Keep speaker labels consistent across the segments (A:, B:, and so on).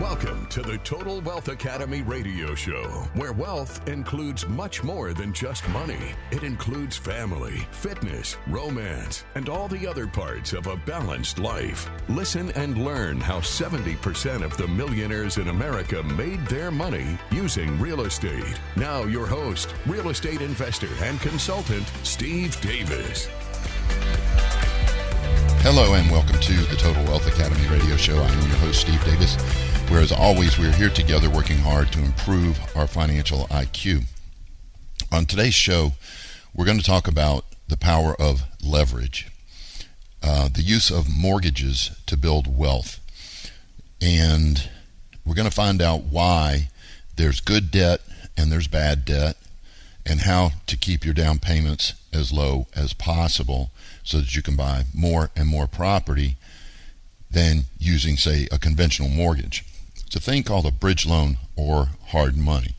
A: Welcome to the Total Wealth Academy radio show, where wealth includes much more than just money. It includes family, fitness, romance, and all the other parts of a balanced life. Listen and learn how 70% of the millionaires in America made their money using real estate. Now, your host, real estate investor and consultant, Steve Davis.
B: Hello and welcome to the Total Wealth Academy radio show. I am your host, Steve Davis, where as always, we're here together working hard to improve our financial IQ. On today's show, we're going to talk about the power of leverage, uh, the use of mortgages to build wealth. And we're going to find out why there's good debt and there's bad debt, and how to keep your down payments as low as possible so that you can buy more and more property than using, say, a conventional mortgage. It's a thing called a bridge loan or hard money.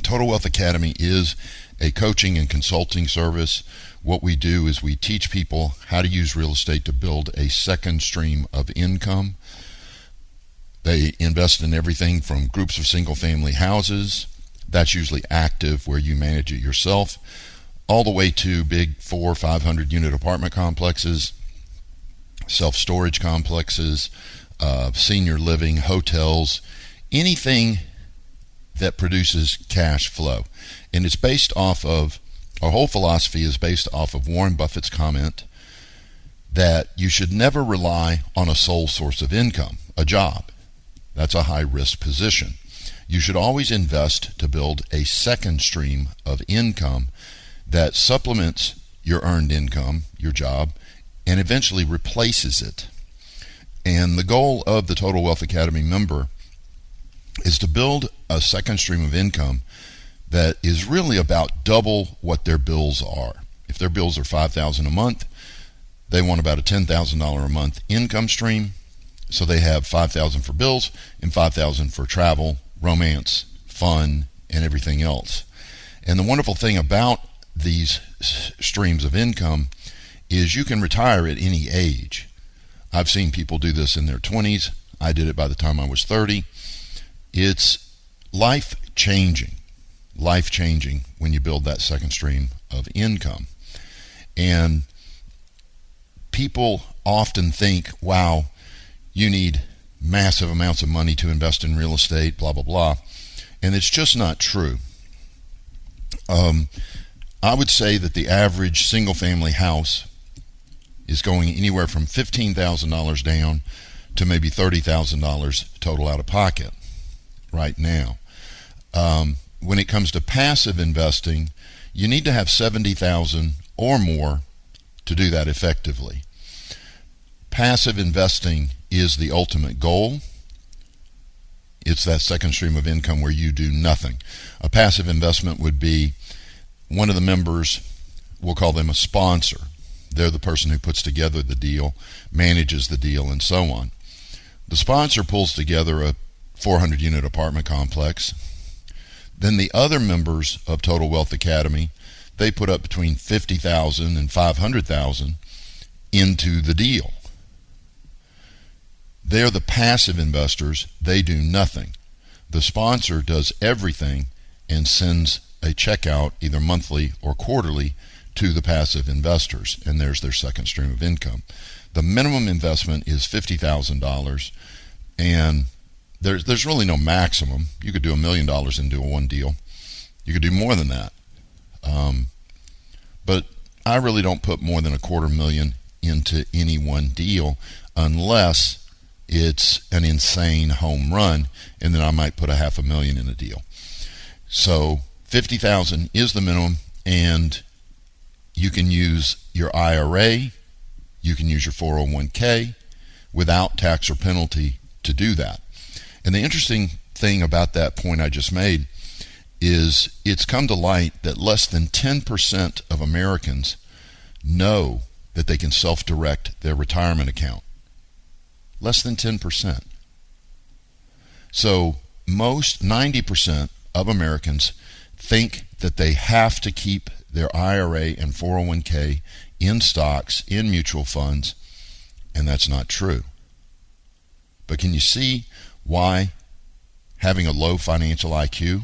B: Total Wealth Academy is a coaching and consulting service. What we do is we teach people how to use real estate to build a second stream of income. They invest in everything from groups of single family houses, that's usually active where you manage it yourself, all the way to big four or five hundred unit apartment complexes, self storage complexes, uh, senior living, hotels, anything that produces cash flow. And it's based off of, our whole philosophy is based off of Warren Buffett's comment that you should never rely on a sole source of income, a job. That's a high risk position. You should always invest to build a second stream of income that supplements your earned income, your job, and eventually replaces it. And the goal of the Total Wealth Academy member is to build a second stream of income that is really about double what their bills are. If their bills are 5000 a month, they want about a $10,000 a month income stream. So they have 5000 for bills and 5000 for travel, romance, fun, and everything else. And the wonderful thing about these streams of income is you can retire at any age. I've seen people do this in their 20s. I did it by the time I was 30. It's life changing, life changing when you build that second stream of income. And people often think, wow, you need massive amounts of money to invest in real estate, blah, blah, blah. And it's just not true. Um, I would say that the average single family house is going anywhere from $15,000 down to maybe $30,000 total out of pocket right now. Um, when it comes to passive investing, you need to have 70,000 or more to do that effectively. Passive investing is the ultimate goal. It's that second stream of income where you do nothing. A passive investment would be one of the members, we'll call them a sponsor. They're the person who puts together the deal, manages the deal, and so on. The sponsor pulls together a 400 unit apartment complex. Then the other members of Total Wealth Academy, they put up between 50,000 and 500,000 into the deal. They're the passive investors. They do nothing. The sponsor does everything and sends a check out either monthly or quarterly to the passive investors, and there's their second stream of income. The minimum investment is fifty thousand dollars, and there's there's really no maximum. You could do a million dollars into one deal. You could do more than that, um, but I really don't put more than a quarter million into any one deal unless it's an insane home run, and then I might put a half a million in a deal. So 50,000 is the minimum and you can use your IRA, you can use your 401k without tax or penalty to do that. And the interesting thing about that point I just made is it's come to light that less than 10% of Americans know that they can self direct their retirement account. Less than 10%. So, most 90% of Americans think that they have to keep their IRA and 401k in stocks, in mutual funds, and that's not true. But can you see why having a low financial IQ,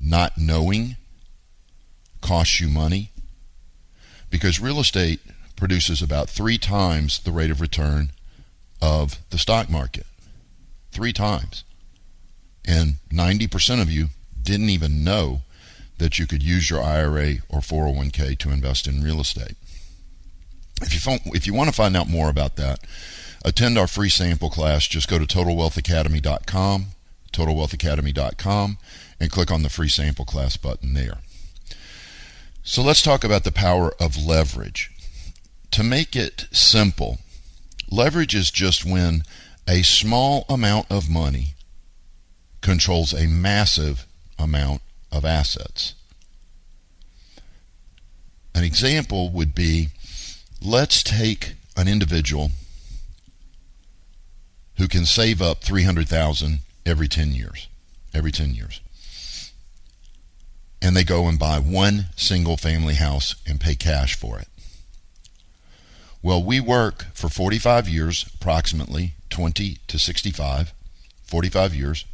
B: not knowing, costs you money? Because real estate produces about three times the rate of return of the stock market. Three times. And 90% of you didn't even know that you could use your IRA or 401k to invest in real estate. If you, if you want to find out more about that, attend our free sample class. Just go to totalwealthacademy.com, totalwealthacademy.com, and click on the free sample class button there. So let's talk about the power of leverage. To make it simple, leverage is just when a small amount of money controls a massive amount of assets. An example would be let's take an individual who can save up 300,000 every 10 years. Every 10 years. And they go and buy one single family house and pay cash for it. Well, we work for 45 years, approximately 20 to 65, 45 years.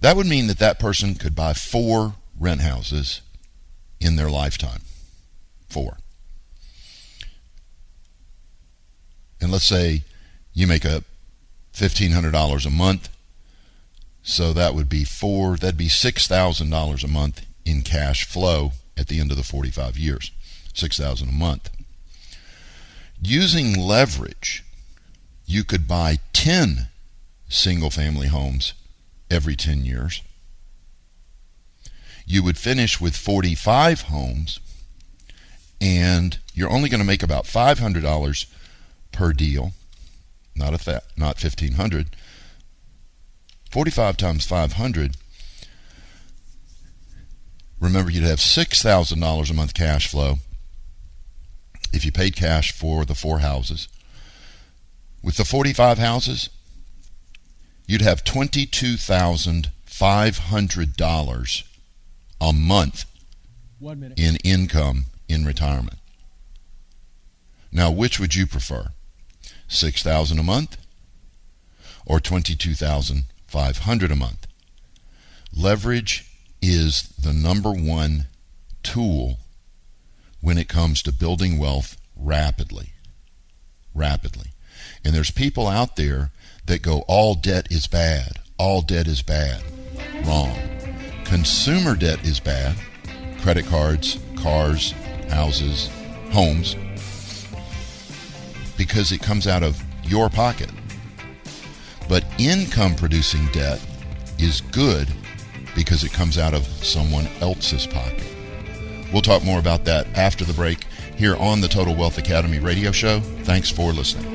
B: That would mean that that person could buy four rent houses in their lifetime. Four. And let's say you make a $1,500 a month. So that would be four, that'd be $6,000 a month in cash flow at the end of the 45 years. 6000 a month. Using leverage, you could buy 10 single family homes every 10 years. You would finish with 45 homes, and you're only going to make about $500 per deal, not a th- not 1500 45 times 500 remember you'd have $6,000 a month cash flow if you paid cash for the four houses. With the 45 houses, you'd have $22,500 a month in income in retirement. Now, which would you prefer? 6000 a month or 22500 a month? Leverage is the number one tool when it comes to building wealth rapidly. Rapidly. And there's people out there that go, all debt is bad. All debt is bad. Wrong. Consumer debt is bad. Credit cards, cars, houses, homes, because it comes out of your pocket. But income producing debt is good because it comes out of someone else's pocket. We'll talk more about that after the break here on the Total Wealth Academy radio show. Thanks for listening.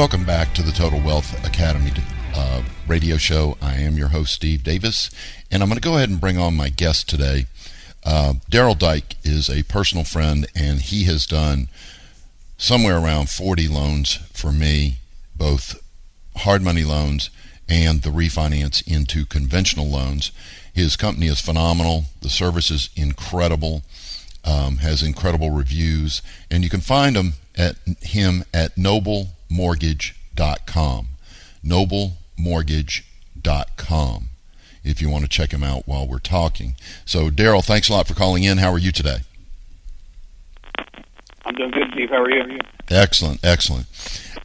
B: Welcome back to the Total Wealth Academy uh, radio show. I am your host, Steve Davis, and I'm going to go ahead and bring on my guest today. Uh, Darel Daik is a personal friend, and he has done somewhere around 40 loans for me, both hard money loans and the refinance into conventional loans. His company is phenomenal. The service is incredible. Um, has incredible reviews, and you can find him at him at noblemortgage.com. Noblemortgage.com. If you want to check him out while we're talking. So, Darel, thanks a lot for calling in. How are you today?
C: I'm doing good, Steve. How are you?
B: Excellent, excellent.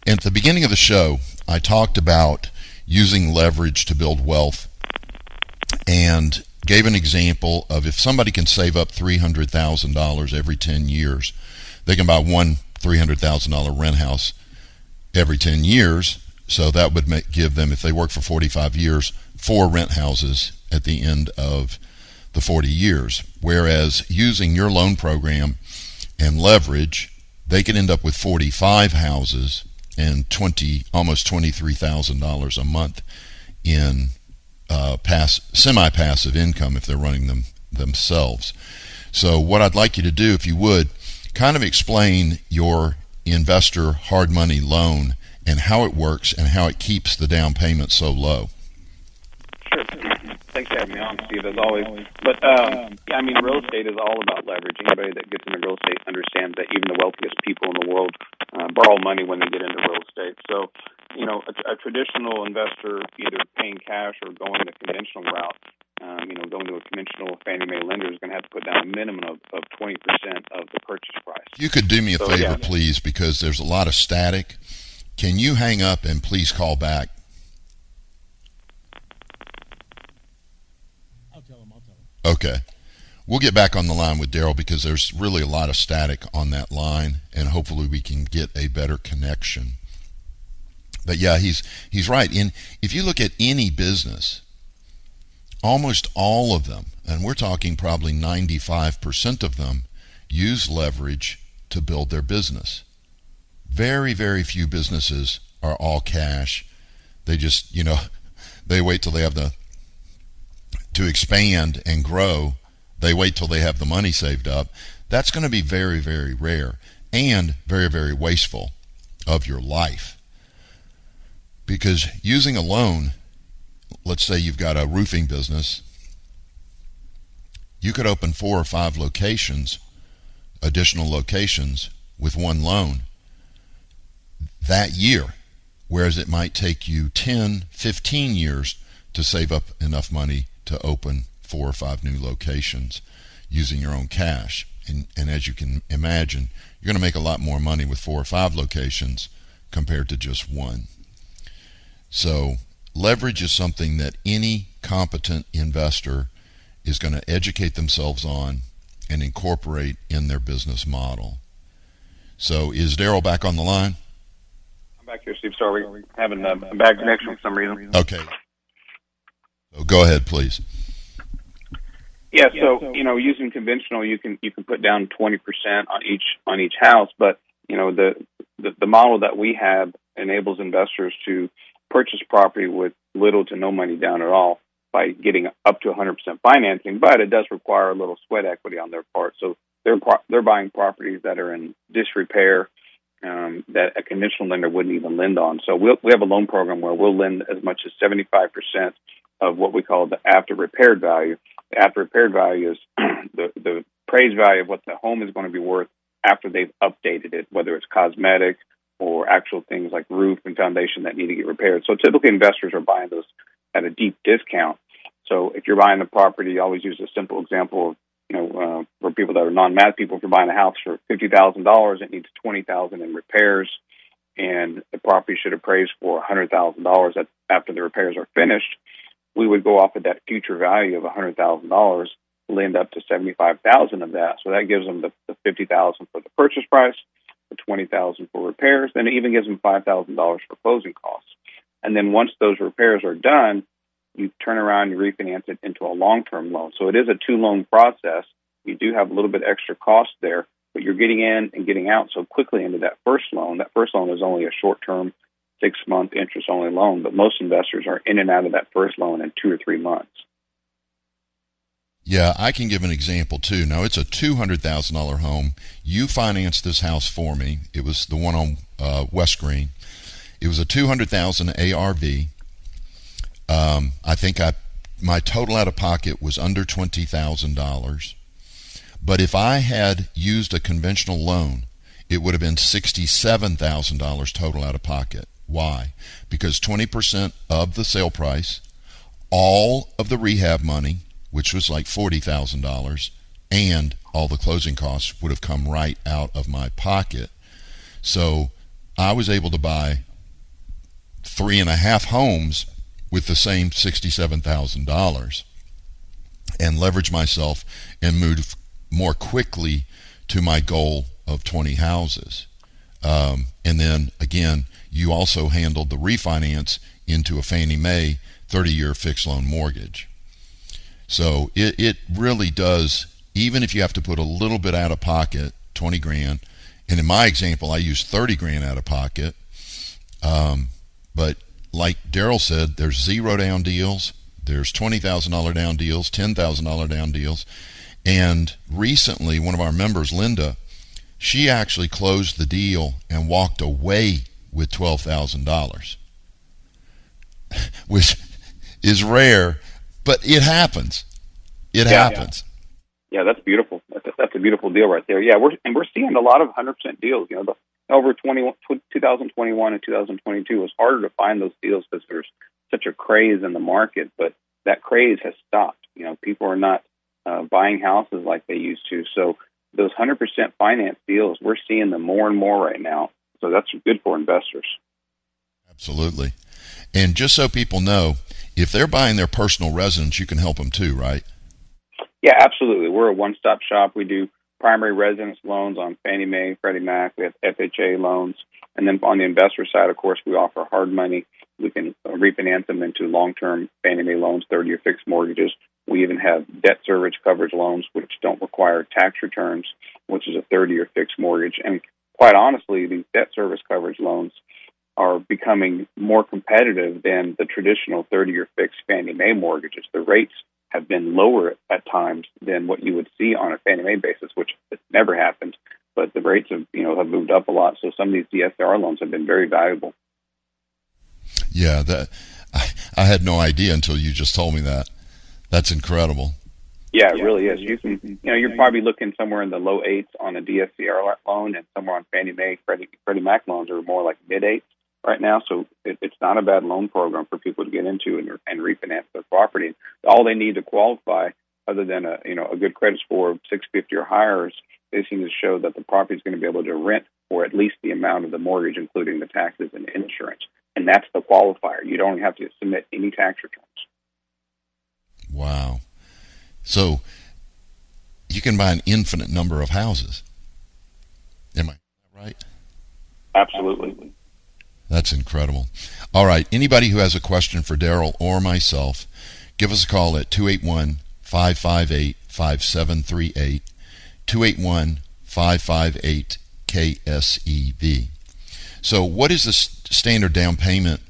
B: At the beginning of the show, I talked about using leverage to build wealth and gave an example of if somebody can save up $300,000 every 10 years, they can buy one $300,000 rent house every 10 years. So that would make, give them, if they work for 45 years, four rent houses at the end of the 40 years. Whereas using your loan program and leverage, they could end up with 45 houses and 20 almost $23,000 a month in uh, pass semi-passive income if they're running them themselves. So what I'd like you to do if you would kind of explain your investor hard money loan and how it works and how it keeps the down payment so low.
C: Sure. Thanks for having me on, Steve, as always. But um, yeah, I mean, real estate is all about leverage. Anybody that gets into real estate understands that even the wealthiest people in the world uh, borrow money when they get into real estate. So, you know, a, a traditional investor either paying cash or going the conventional route um, you know, going to a conventional Fannie Mae lender is going to have to put down a minimum of, of 20% of the purchase price.
B: You could do me a so, favor, yeah. please, because there's a lot of static. Can you hang up and please call back?
D: I'll tell him. I'll tell him.
B: Okay. We'll get back on the line with Darel because there's really a lot of static on that line, and hopefully we can get a better connection. But yeah, he's he's right. In if you look at any business, almost all of them, and we're talking probably 95% of them, use leverage to build their business. Very, very few businesses are all cash. They just, you know, they wait till they have the to expand and grow. They wait till they have the money saved up. That's going to be very, very rare and very, very wasteful of your life. Because using a loan let's say you've got a roofing business, you could open four or five locations, additional locations, with one loan that year, whereas it might take you 10, 15 years to save up enough money to open four or five new locations using your own cash. And, and as you can imagine, you're going to make a lot more money with four or five locations compared to just one. So leverage is something that any competent investor is going to educate themselves on and incorporate in their business model. So, is Darel back on the line?
C: I'm back here, Steve. Sorry, we're having a uh, bad connection for some reason.
B: Okay. So go ahead, please.
C: Yeah, so you know, using conventional, you can you can put down twenty percent on each on each house, but you know the, the the model that we have enables investors to purchase property with little to no money down at all by getting up to 100% financing, but it does require a little sweat equity on their part. So they're they're buying properties that are in disrepair um, that a conventional lender wouldn't even lend on. So we'll, we have a loan program where we'll lend as much as 75% of what we call the after repaired value. The after repaired value is the the appraised value of what the home is going to be worth after they've updated it, whether it's cosmetic or actual things like roof and foundation that need to get repaired. So typically investors are buying those at a deep discount. So if you're buying a property, I always use a simple example of, you know, uh, for people that are non-math people, if you're buying a house for $50,000, it needs 20000 in repairs and the property should appraise for $100,000 after the repairs are finished. We would go off of that future value of $100,000, lend up to 75000 of that. So that gives them the, the 50000 for the purchase price for twenty thousand for repairs, and it even gives them five thousand dollars for closing costs. And then once those repairs are done, you turn around and refinance it into a long-term loan. So it is a two-loan process. You do have a little bit extra cost there, but you're getting in and getting out so quickly into that first loan. That first loan is only a short-term, six-month interest-only loan, but most investors are in and out of that first loan in two or three months.
B: Yeah, I can give an example too. Now, it's a $200,000 home. You financed this house for me. It was the one on uh, West Green. It was a 200,000 ARV. Um, I think I my total out of pocket was under $20,000. But if I had used a conventional loan, it would have been $67,000 total out of pocket. Why? Because 20% of the sale price, all of the rehab money, which was like $40,000, and all the closing costs would have come right out of my pocket. So I was able to buy three and a half homes with the same $67,000 and leverage myself and move more quickly to my goal of 20 houses. Um, and then again, you also handled the refinance into a Fannie Mae 30 year fixed loan mortgage. So it, it really does, even if you have to put a little bit out of pocket, 20 grand. And in my example, I use 30 grand out of pocket. Um, but like Darel said, there's zero down deals, there's $20,000 down deals, $10,000 down deals. And recently, one of our members, Linda, she actually closed the deal and walked away with $12,000, which is rare, but it happens. It yeah, happens.
C: Yeah. yeah, that's beautiful. That's a, that's a beautiful deal right there. Yeah, we're and we're seeing a lot of 100% deals. You know, the, over 20, 2021 and 2022 was harder to find those deals because there's such a craze in the market, but that craze has stopped. You know, people are not uh, buying houses like they used to. So those 100% finance deals, we're seeing them more and more right now. So that's good for investors.
B: Absolutely. And just so people know, if they're buying their personal residence, you can help them too, right?
C: Yeah, absolutely. We're a one-stop shop. We do primary residence loans on Fannie Mae, Freddie Mac. We have FHA loans. And then on the investor side, of course, we offer hard money. We can uh, refinance them into long-term Fannie Mae loans, 30-year fixed mortgages. We even have debt service coverage loans, which don't require tax returns, which is a 30-year fixed mortgage. And quite honestly, these debt service coverage loans are becoming more competitive than the traditional 30-year fixed Fannie Mae mortgages. The rates have been lower at times than what you would see on a Fannie Mae basis, which has never happened. But the rates have, you know, have moved up a lot. So some of these DSCR loans have been very valuable.
B: Yeah, that I, I had no idea until you just told me that. That's incredible.
C: Yeah, it really is. You can, you know, you're probably looking somewhere in the low eights on a DSCR loan, and somewhere on Fannie Mae, Freddie, Freddie Mac loans are more like mid eights right now. So it, it's not a bad loan program for people to get into and, and refinance their property. All they need to qualify, other than a you know a good credit score of 650 or higher, is they seem to show that the property is going to be able to rent for at least the amount of the mortgage, including the taxes and insurance. And that's the qualifier. You don't have to submit any tax returns.
B: Wow. So you can buy an infinite number of houses. Am I right?
C: Absolutely.
B: That's incredible. All right. Anybody who has a question for Darel or myself, give us a call at 281 558 5738. 281 558 KSEV. So, what is the standard down payment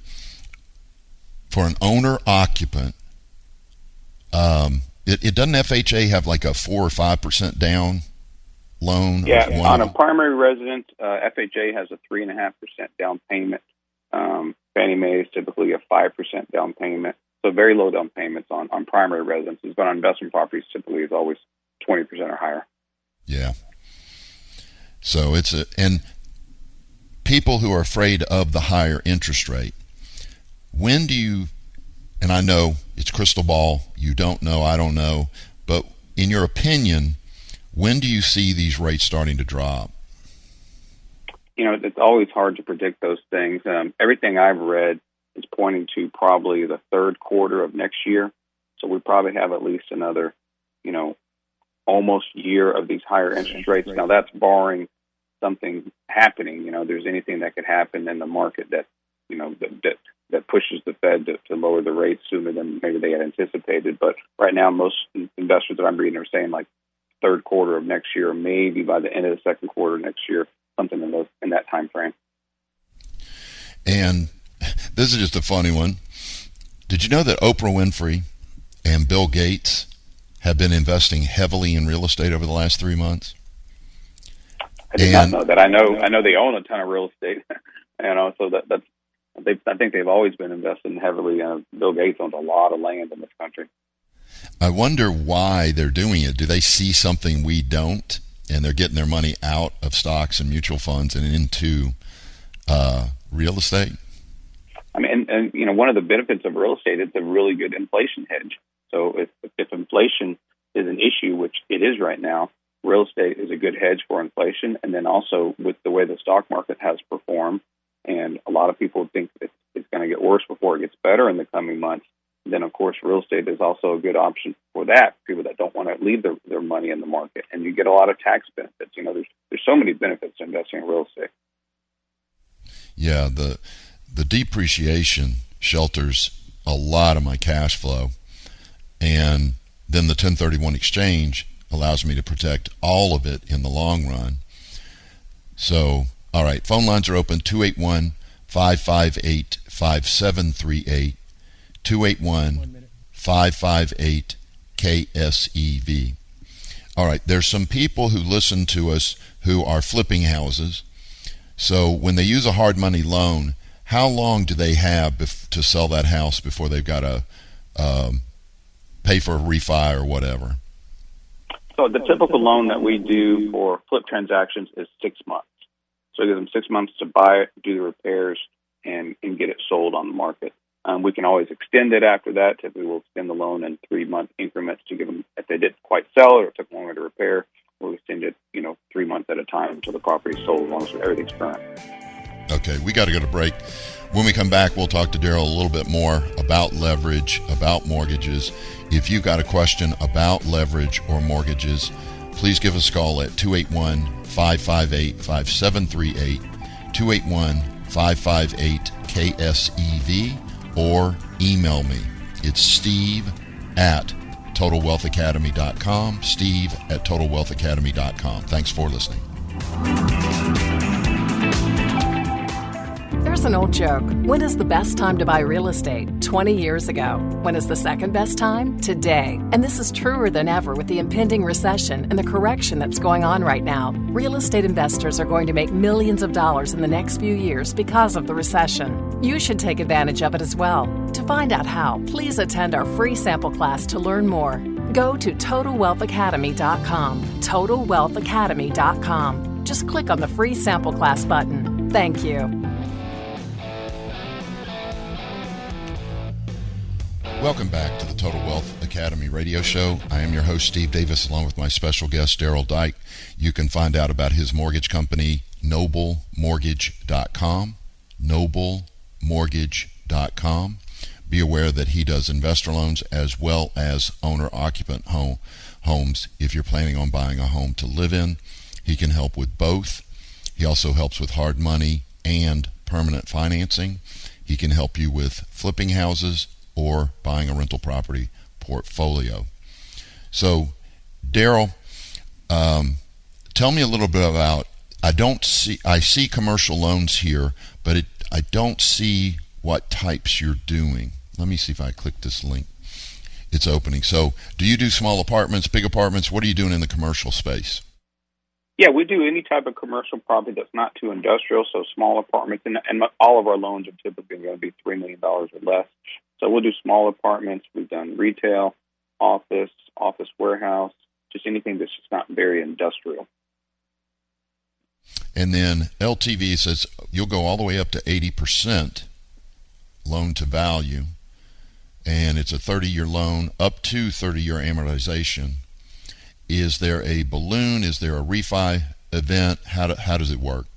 B: for an owner occupant um, it, it doesn't FHA have like a four or five percent down loan?
C: Yeah, on a primary residence, uh, FHA has a three and a half percent down payment. Um, Fannie Mae is typically a five percent down payment, so very low down payments on on primary residences. But on investment properties, typically is always twenty percent or higher.
B: Yeah. So it's a and people who are afraid of the higher interest rate. When do you and I know it's crystal ball, you don't know, I don't know, but in your opinion, when do you see these rates starting to drop?
C: You know, it's always hard to predict those things. Um, everything I've read is pointing to probably the third quarter of next year. So we probably have at least another, you know, almost year of these higher interest rates. Now that's barring something happening. You know, there's anything that could happen in the market that, you know, that, that that pushes the Fed to, to lower the rates sooner than maybe they had anticipated. But right now, most investors that I'm reading are saying like third quarter of next year, maybe by the end of the second quarter next year, something in those in that time frame.
B: And this is just a funny one. Did you know that Oprah Winfrey and Bill Gates have been investing heavily in real estate over the last three months?
C: I did and, not know that. I know I know they own a ton of real estate, and also that that's they, I think they've always been investing heavily. Uh, Bill Gates owns a lot of land in this country.
B: I wonder why they're doing it. Do they see something we don't, and they're getting their money out of stocks and mutual funds and into uh, real estate?
C: I mean, and, and you know, one of the benefits of real estate is a really good inflation hedge. So if if inflation is an issue, which it is right now, real estate is a good hedge for inflation. And then also with the way the stock market has performed, and a lot of people think it's, it's going to get worse before it gets better in the coming months. Then, of course, real estate is also a good option for that. People that don't want to leave their, their money in the market, and you get a lot of tax benefits. You know, there's there's so many benefits to investing in real estate.
B: Yeah, the the depreciation shelters a lot of my cash flow, and then the 1031 exchange allows me to protect all of it in the long run. So, all right, phone lines are open 281 558 5738. 281 558 KSEV. All right, there's some people who listen to us who are flipping houses. So when they use a hard money loan, how long do they have bef- to sell that house before they've got to um, pay for a refi or whatever?
C: So the typical loan that we do for flip transactions is six months. So give them six months to buy it, do the repairs, and, and get it sold on the market. Um, we can always extend it after that. Typically, we'll extend the loan in three month increments to give them, if they didn't quite sell or it took longer to repair, we'll extend it, you know, three months at a time until the property is sold as long as everything's current.
B: Okay, we got to go to break. When we come back, we'll talk to Darel a little bit more about leverage, about mortgages. If you've got a question about leverage or mortgages, please give us a call at 281 558 5738, 281 558 KSEV, or email me. It's steve at totalwealthacademy.com, steve at totalwealthacademy.com. Thanks for listening.
E: There's an old joke. When is the best time to buy real estate? 20 years ago. When is the second best time? Today. And this is truer than ever with the impending recession and the correction that's going on right now. Real estate investors are going to make millions of dollars in the next few years because of the recession. You should take advantage of it as well. To find out how, please attend our free sample class to learn more. Go to TotalWealthAcademy.com. TotalWealthAcademy.com. Just click on the free sample class button. Thank you.
B: Welcome back to the Total Wealth Academy radio show. I am your host, Steve Davis, along with my special guest, Darel Daik. You can find out about his mortgage company, noblemortgage.com. Noblemortgage.com. Be aware that he does investor loans as well as owner occupant home, homes. If you're planning on buying a home to live in, he can help with both. He also helps with hard money and permanent financing. He can help you with flipping houses or buying a rental property portfolio. So, Darel, um, tell me a little bit about. I don't see. I see commercial loans here, but it, I don't see what types you're doing. Let me see if I click this link. It's opening. So, do you do small apartments, big apartments? What are you doing in the commercial space?
C: Yeah, we do any type of commercial property that's not too industrial, so small apartments, and, and all of our loans are typically going to be three million dollars or less. So we'll do small apartments. We've done retail, office, office warehouse, just anything that's just not very industrial.
B: And then LTV says you'll go all the way up to 80% loan to value. And it's a 30 year loan up to 30 year amortization. Is there a balloon? Is there a refi event? How, do, how does it work?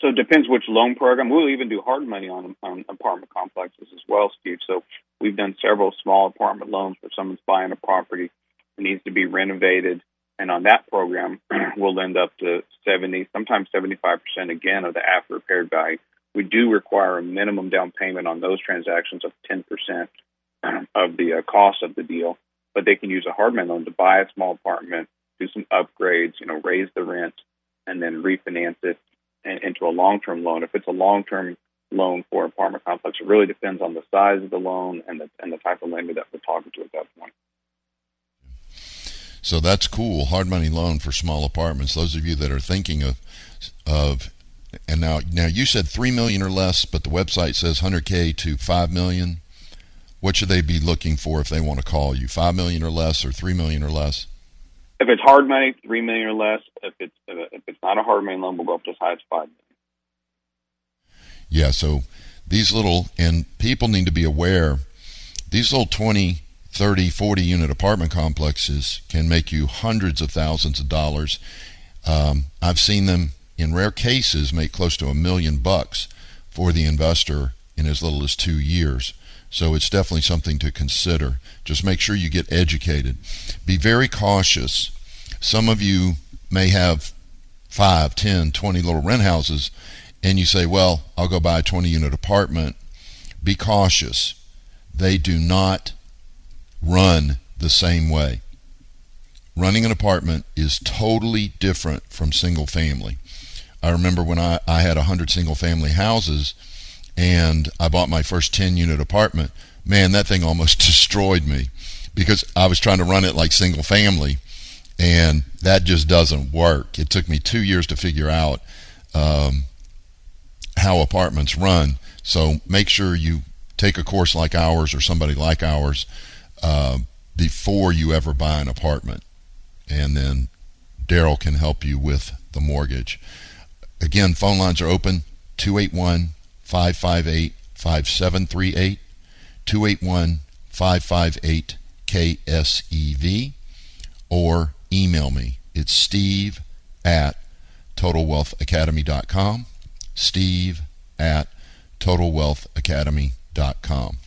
C: So it depends which loan program. We'll even do hard money on, on apartment complexes as well, Steve. So we've done several small apartment loans where someone's buying a property that needs to be renovated. And on that program, we'll lend up to 70, sometimes 75% again of the after repaired value. We do require a minimum down payment on those transactions of 10% of the uh, cost of the deal. But they can use a hard money loan to buy a small apartment, do some upgrades, you know, raise the rent, and then refinance it into a long-term loan. If it's a long-term loan for apartment complex, it really depends on the size of the loan and the and the type of lender that we're talking to at that point.
B: So that's cool. Hard money loan for small apartments. Those of you that are thinking of of and now now you said three million or less, but the website says hundred K to five million. What should they be looking for if they want to call you? Five million or less or three million or less?
C: If it's hard money, three million or less. If it's if it's not a hard money loan, we'll go up to as high as five million.
B: Yeah. So these little and people need to be aware. These little 20, 30, 40 unit apartment complexes can make you hundreds of thousands of dollars. Um, I've seen them in rare cases make close to a million bucks for the investor in as little as two years. So it's definitely something to consider. Just make sure you get educated. Be very cautious. Some of you may have 5, 10, 20 little rent houses, and you say, well, I'll go buy a 20 unit apartment. Be cautious. They do not run the same way. Running an apartment is totally different from single family. I remember when I, I had 100 single family houses and I bought my first 10 unit apartment. Man, that thing almost destroyed me because I was trying to run it like single family and that just doesn't work. It took me two years to figure out um, how apartments run. So make sure you take a course like ours or somebody like ours uh, before you ever buy an apartment. And then Darel can help you with the mortgage. Again, phone lines are open 281 558 5738. 281 558 KSEV. Or email me. It's steve at totalwealthacademy.com. Steve at totalwealthacademy.com.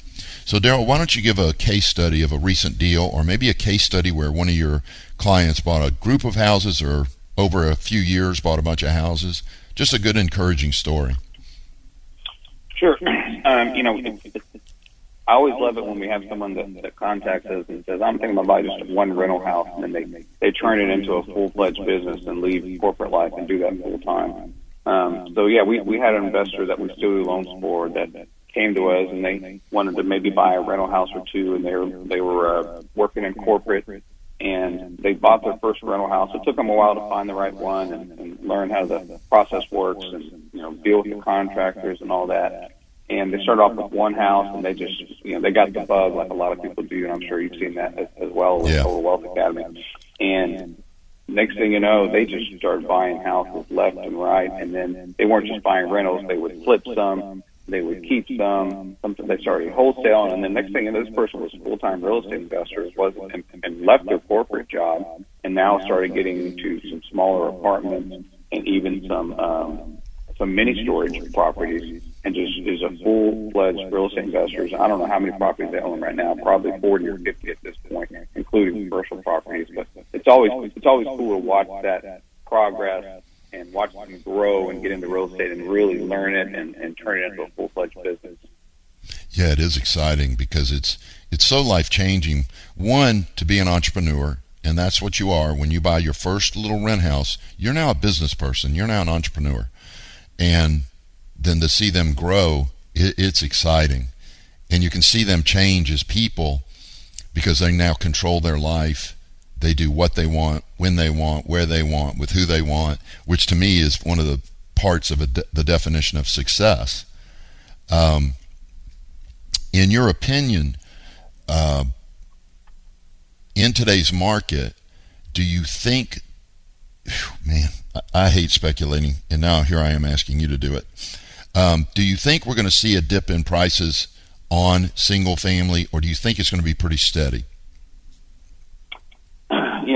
B: So, Darel, why don't you give a case study of a recent deal or maybe a case study where one of your clients bought a group of houses or over a few years bought a bunch of houses? Just a good, encouraging story.
C: Sure. Um, you know, I always love it when we have someone that, that contacts us and says, "I'm thinking about just one rental house," and then they they turn it into a full fledged business and leave corporate life and do that full time. Um, so yeah, we we had an investor that we still do loans for that came to us and they wanted to maybe buy a rental house or two, and they were they were uh, working in corporate and they bought their first rental house. It took them a while to find the right one and, and learn how the process works and you know deal with the contractors and all that and they started off with one house, and they just, you know, they got the bug like a lot of people do, and I'm sure you've seen that as, as well with yeah. Total Wealth Academy. And next thing you know, they just started buying houses left and right, and then they weren't just buying rentals; they would flip some, they would keep some. Um, something they started wholesaling, and then next thing this person was full time real estate investor, was and, and left their corporate job, and now started getting into some smaller apartments and even some um, um, some mini storage properties and just is a full fledged real estate investor. I don't know how many properties they own right now, probably 40 or 50 at this point, including commercial properties. But it's always it's always cool to watch that progress and watch them grow and get into real estate and really learn it and, and turn it into a full fledged business.
B: Yeah, it is exciting because it's it's so life changing. One, to be an entrepreneur, and that's what you are. When you buy your first little rent house, you're now a business person. You're now an entrepreneur and then to see them grow, it, it's exciting. And you can see them change as people because they now control their life. They do what they want, when they want, where they want, with who they want, which to me is one of the parts of de- the definition of success. Um, in your opinion, uh, in today's market, do you think, man, I hate speculating, and now here I am asking you to do it. Um, do you think we're going to see a dip in prices on single family, or do you think it's going to be pretty steady?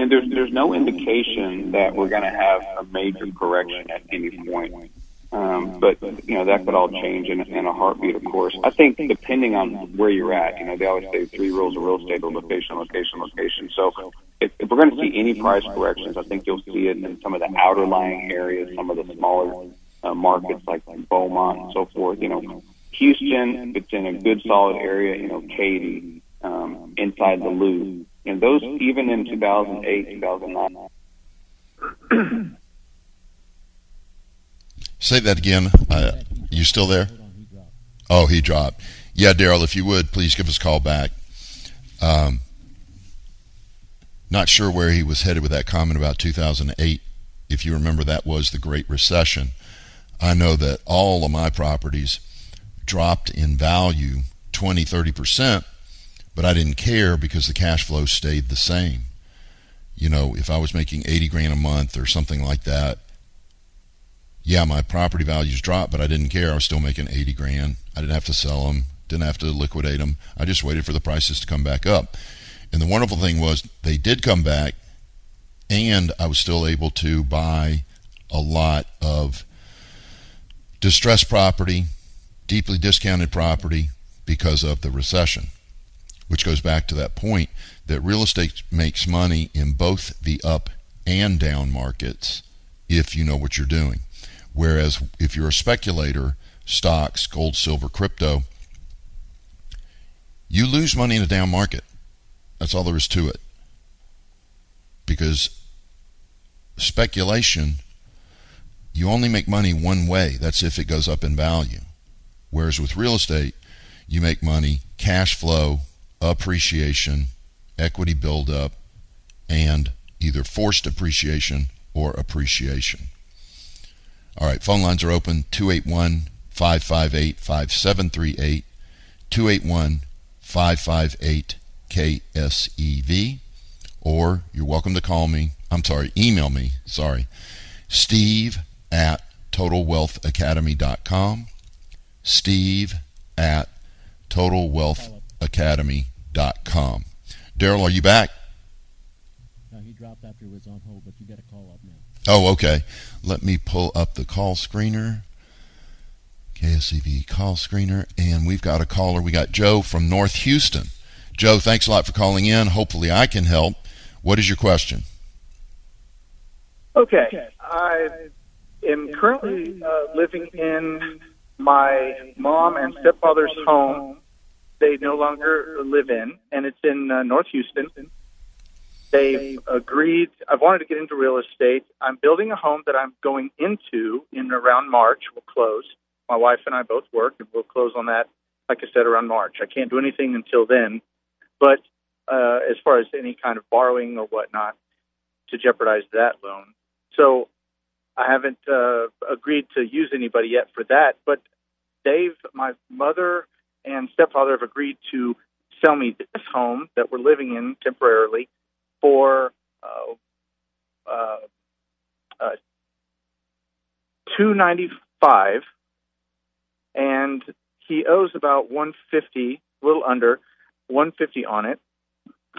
C: Yeah, there's there's no indication that we're going to have a major correction at any point. Um, but you know that could all change in, in a heartbeat, of course. I think depending on where you're at, you know, they always say three rules of real estate: location, location, location. So if, if we're going to see any price corrections, I think you'll see it in some of the outer lying areas, some of the smaller uh, markets like Beaumont and so forth. You know, Houston, it's in a good solid area. You know, Katy, um, inside the loop, and those even in 2008, 2009.
B: Say that again. Uh, you still there? Oh, he dropped. Yeah, Darel, if you would, please give us a call back. Um, not sure where he was headed with that comment about 2008. If you remember, that was the Great Recession. I know that all of my properties dropped in value 20, 30%, but I didn't care because the cash flow stayed the same. You know, if I was making 80 grand a month or something like that, yeah, my property values dropped, but I didn't care. I was still making 80 grand. I didn't have to sell them, didn't have to liquidate them. I just waited for the prices to come back up. And the wonderful thing was they did come back, and I was still able to buy a lot of distressed property, deeply discounted property because of the recession, which goes back to that point that real estate makes money in both the up and down markets if you know what you're doing. Whereas if you're a speculator, stocks, gold, silver, crypto, you lose money in a down market That's all there is to it. Because speculation, you only make money one way. That's if it goes up in value. Whereas with real estate, you make money cash flow, appreciation, equity buildup, and either forced appreciation or appreciation. All right, phone lines are open 281 558 5738, 281 558 KSEV, or you're welcome to call me. I'm sorry, email me, sorry, steve at totalwealthacademy.com, steve at totalwealthacademy.com. Darel, are you back?
D: No, he dropped after it was on hold, but you got a call up now.
B: Oh, okay. Let me pull up the call screener. KSEV call screener, and we've got a caller. We got Joe from North Houston. Joe, thanks a lot for calling in. Hopefully, I can help. What is your question?
F: Okay, I am currently uh, living in my mom and stepfather's home. They no longer live in, and it's in uh, North Houston. They've agreed. I've wanted to get into real estate. I'm building a home that I'm going into in around March. We'll close. My wife and I both work, and we'll close on that. Like I said, around March. I can't do anything until then. But uh, as far as any kind of borrowing or whatnot to jeopardize that loan, so I haven't uh, agreed to use anybody yet for that. But Dave, my mother and stepfather have agreed to sell me this home that we're living in temporarily for uh, uh, uh, two ninety five, and he owes about one fifty, a little under one fifty on it.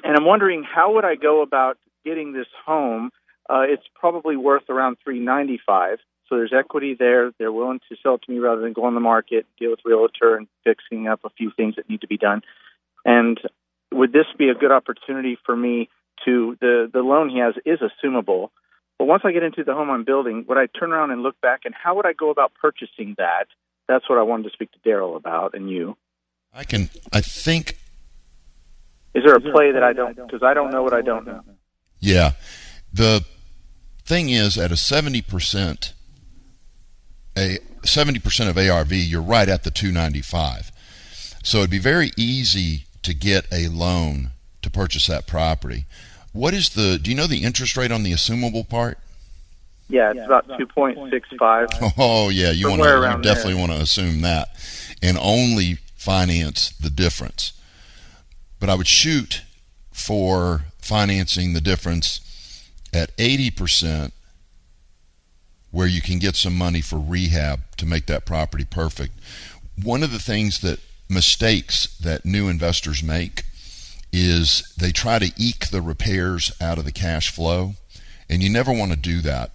F: And I'm wondering how would I go about getting this home? Uh, it's probably worth around three ninety five. So there's equity there. They're willing to sell it to me rather than go on the market, deal with realtor, and fixing up a few things that need to be done. And would this be a good opportunity for me to the the loan he has is assumable. But once I get into the home I'm building, would I turn around and look back and how would I go about purchasing that? That's what I wanted to speak to Darel about and you.
B: I can. I think.
F: Is there a play that I don't? Because I don't know what I don't know.
B: Yeah, the thing is, at a seventy percent, a seventy percent of ARV, you're right at the two ninety five. So it'd be very easy to get a loan to purchase that property. What is the? Do you know the interest rate on the assumable part?
F: Yeah, it's about two point six five.
B: Oh yeah, you want to you definitely want to assume that, and only finance the difference. But I would shoot for financing the difference at eighty percent, where you can get some money for rehab to make that property perfect. One of the things that mistakes that new investors make is they try to eke the repairs out of the cash flow, and you never want to do that.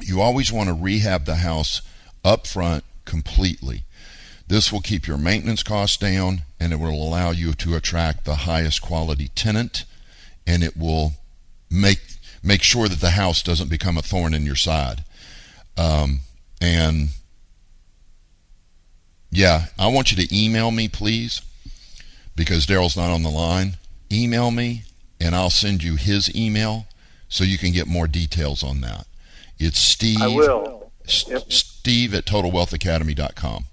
B: You always want to rehab the house up front completely. This will keep your maintenance costs down and it will allow you to attract the highest quality tenant and it will make make sure that the house doesn't become a thorn in your side. Um, and yeah, I want you to email me, please because Darel's not on the line, email me and I'll send you his email so you can get more details on that. It's Steve. I
F: will.
B: Yep. Steve at TotalWealthAcademy.com.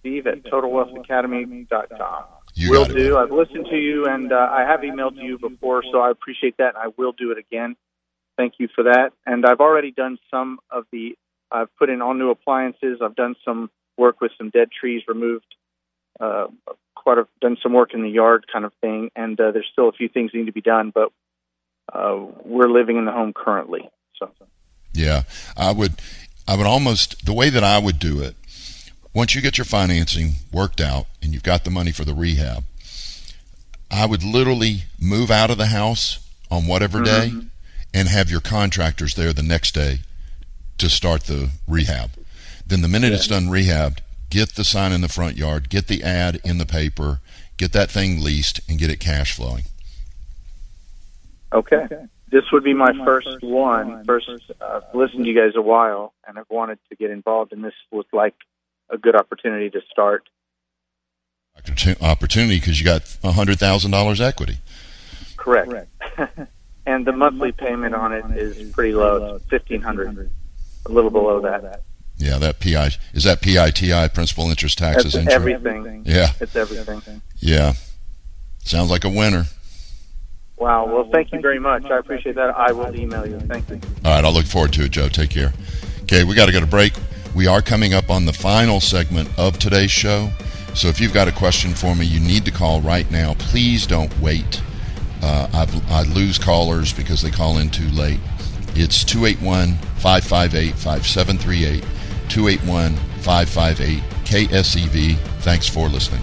F: Steve at TotalWealthAcademy.com.
B: You
F: will do. I've listened to you and uh, I have emailed you before, so I appreciate that. And I will do it again. Thank you for that. And I've already done some of the. I've put in all new appliances. I've done some work with some dead trees removed uh, quite a, done some work in the yard kind of thing, and uh, there's still a few things that need to be done, but uh, we're living in the home currently. So,
B: yeah, I would, I would almost the way that I would do it. Once you get your financing worked out and you've got the money for the rehab, I would literally move out of the house on whatever mm-hmm. day and have your contractors there the next day to start the rehab. Then the minute yeah. it's done rehabbed, get the sign in the front yard, get the ad in the paper, get that thing leased, and get it cash flowing.
F: Okay. This would be my first one. First, uh, I've listened to you guys a while, and I've wanted to get involved, and this looked like a good opportunity to start.
B: opportunity because you got hundred thousand dollars equity.
F: Correct. and the monthly payment on it is pretty low. It's fifteen hundred, a little below that.
B: Yeah, that PI is that PITI principal interest taxes
F: That's
B: insurance.
F: everything.
B: Yeah,
F: It's everything.
B: yeah. Sounds like a winner.
F: Wow. Well, thank you very much. I appreciate that. I will email you. Thank you.
B: All right, I'll look forward to it, Joe. Take care. Okay, we got to go to break. We are coming up on the final segment of today's show. So if you've got a question for me, you need to call right now. Please don't wait. Uh, I, I lose callers because they call in too late. It's 281 558 5738. 281 558 KSEV. Thanks for listening.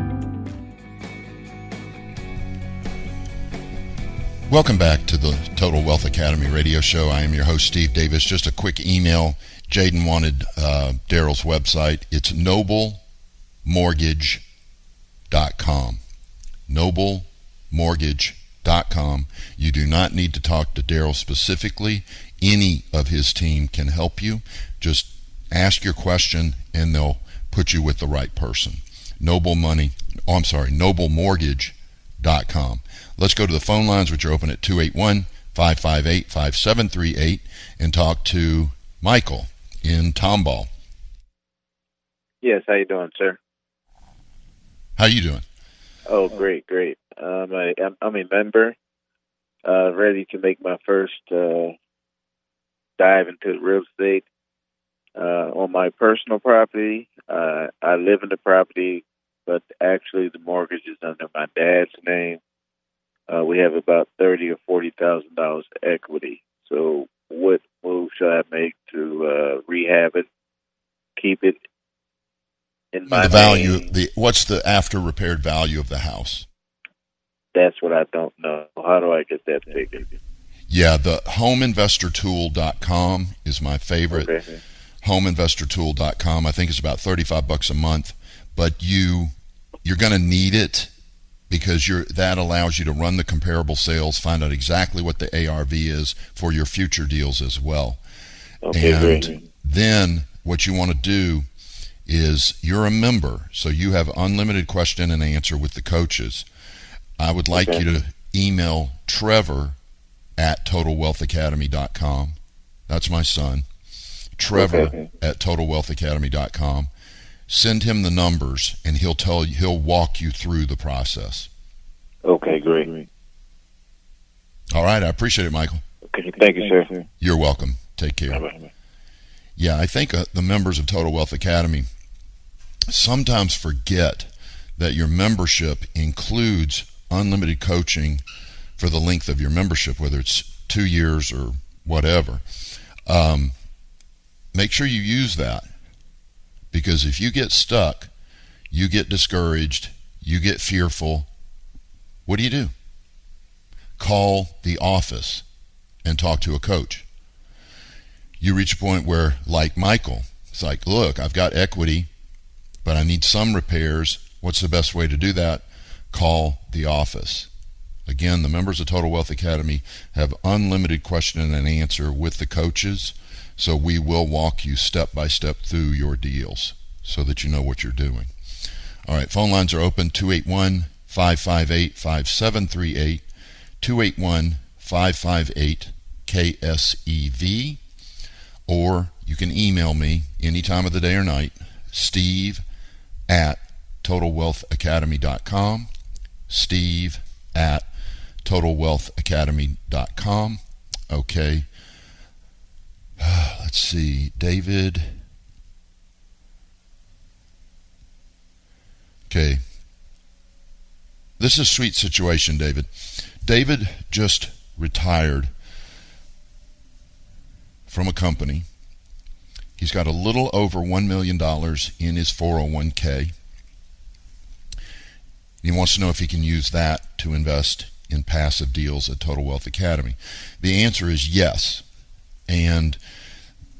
B: Welcome back to the Total Wealth Academy radio show. I am your host, Steve Davis. Just a quick email. Jaden wanted uh, Darel's website. It's noblemortgage.com. Noblemortgage.com. You do not need to talk to Darel specifically. Any of his team can help you. Just ask your question and they'll put you with the right person. Noble Money, oh, I'm sorry, noblemortgage.com. Let's go to the phone lines, which are open at 281 558 5738, and talk to Michael in Tomball.
G: Yes, how you doing, sir?
B: How you doing?
G: Oh, great, great. Um, I, I'm, I'm a member, uh, ready to make my first uh, dive into real estate. Uh, on my personal property, uh, I live in the property, but actually the mortgage is under my dad's name. Uh, we have about thirty or forty thousand dollars equity. So, what move should I make to uh, rehab it, keep it in my
B: The value,
G: name?
B: the what's the after repaired value of the house?
G: That's what I don't know. How do I get that figured?
B: Yeah, the homeinvestortool.com is my favorite.
G: Okay.
B: homeinvestortool.com. I think it's about 35 bucks a month, but you you're going to need it because that allows you to run the comparable sales, find out exactly what the ARV is for your future deals as well.
G: Okay,
B: and
G: great.
B: then what you want to do is you're a member, so you have unlimited question and answer with the coaches. I would like
G: Okay.
B: you to email Trevor at totalwealthacademy.com. That's my son. Trevor
G: Okay.
B: at totalwealthacademy.com. Send him the numbers and he'll tell you he'll walk you through the process.
G: Okay, great.
B: All right, I appreciate it, Michael.
G: Okay, thank you, sir.
B: You're welcome. Take care.
G: Bye-bye.
B: Yeah, I think uh, the members of Total Wealth Academy sometimes forget that your membership includes unlimited coaching for the length of your membership, whether it's two years or whatever. Um, make sure you use that because if you get stuck, you get discouraged, you get fearful. What do you do? Call the office and talk to a coach you reach a point where, like Michael, it's like, look, I've got equity, but I need some repairs. What's the best way to do that? Call the office. Again, the members of Total Wealth Academy have unlimited question and answer with the coaches, so we will walk you step by step through your deals so that you know what you're doing. All right, phone lines are open 281 558 5738, 281 558 KSEV or you can email me any time of the day or night, steve at totalwealthacademy.com, steve at totalwealthacademy.com. Okay. Ah, let's see. David. Okay. This is a sweet situation, David. David just retired from a company. He's got a little over $1 million in his 401k. He wants to know if he can use that to invest in passive deals at Total Wealth Academy. The answer is yes. And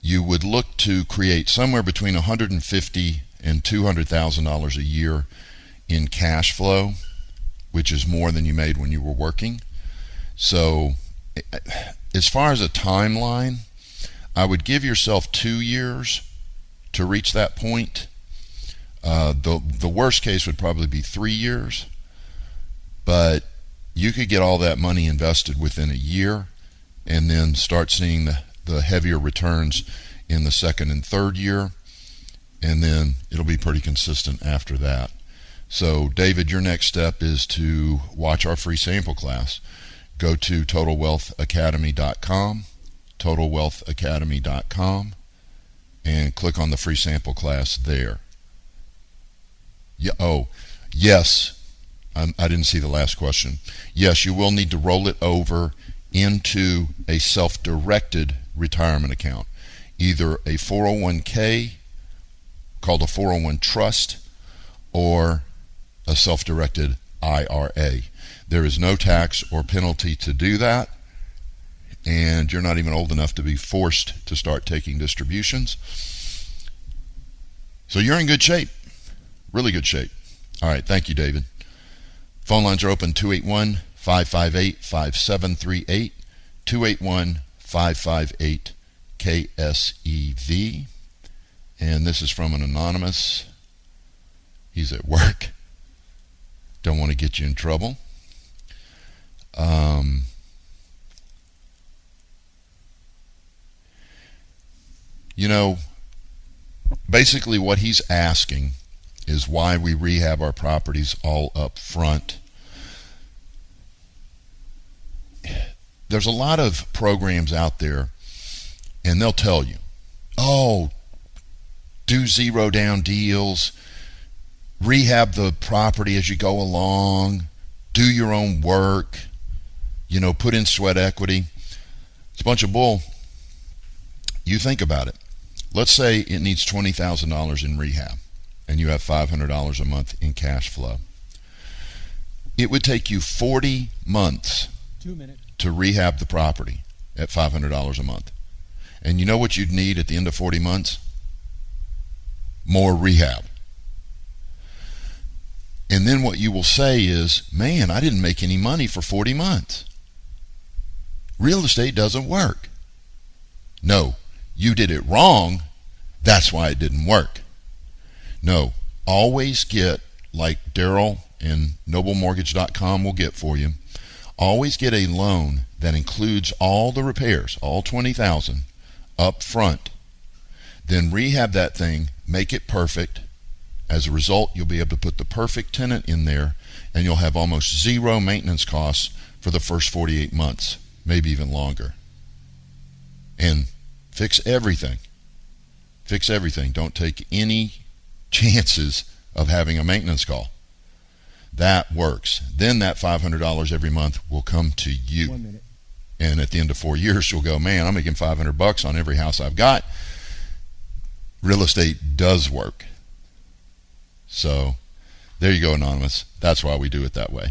B: you would look to create somewhere between 150 and $200,000 a year in cash flow, which is more than you made when you were working. So, as far as a timeline, I would give yourself two years to reach that point. Uh, the the worst case would probably be three years, but you could get all that money invested within a year, and then start seeing the the heavier returns in the second and third year, and then it'll be pretty consistent after that. So, David, your next step is to watch our free sample class. Go to totalwealthacademy.com, totalwealthacademy.com, and click on the free sample class there. Yeah, oh, yes, I, I didn't see the last question. Yes, you will need to roll it over into a self directed retirement account, either a 401k called a 401 trust or a self directed IRA. There is no tax or penalty to do that, and you're not even old enough to be forced to start taking distributions. So you're in good shape, really good shape. All right, thank you, David. Phone lines are open 281 558 5738. 281 558 KSEV. And this is from an anonymous. He's at work. Don't want to get you in trouble. Um, you know, basically what he's asking is why we rehab our properties all up front. There's a lot of programs out there, and they'll tell you, oh, do zero down deals, rehab the property as you go along, do your own work, you know, put in sweat equity. It's a bunch of bull. You think about it. Let's say it needs $20,000 in rehab and you have $500 a month in cash flow. It would take you 40 months to rehab the property at $500 a month. And you know what you'd need at the end of 40 months? More rehab. And then what you will say is, man, I didn't make any money for 40 months. Real estate doesn't work. No, you did it wrong. That's why it didn't work. No, always get, like Darel and noblemortgage.com will get for you, always get a loan that includes all the repairs, all 20,000 up front. Then rehab that thing, make it perfect. As a result, you'll be able to put the perfect tenant in there and you'll have almost zero maintenance costs for the first 48 months, maybe even longer. And fix everything. Fix everything. Don't take any chances of having a maintenance call. That works. Then that $500 every month will come to you. And at the end of four years, you'll go, man, I'm making 500 bucks on every house I've got. Real estate does work. So there you go, Anonymous. That's why we do it that way.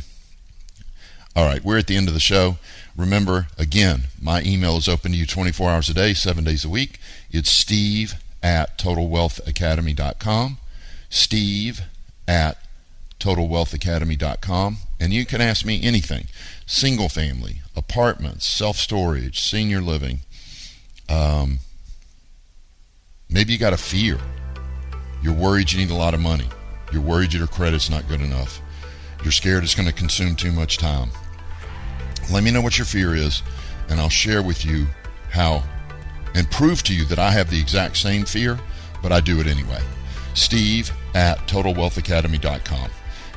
B: All right, we're at the end of the show. Remember, again, my email is open to you 24 hours a day, seven days a week. It's steve at totalwealthacademy.com steve at totalwealthacademy.com. And you can ask me anything single family, apartments, self storage, senior living. Um, maybe you got a fear. You're worried you need a lot of money. You're worried your credit's not good enough. You're scared it's going to consume too much time. Let me know what your fear is, and I'll share with you how and prove to you that I have the exact same fear, but I do it anyway. Steve at TotalWealthAcademy.com.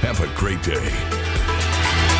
A: Have a great day.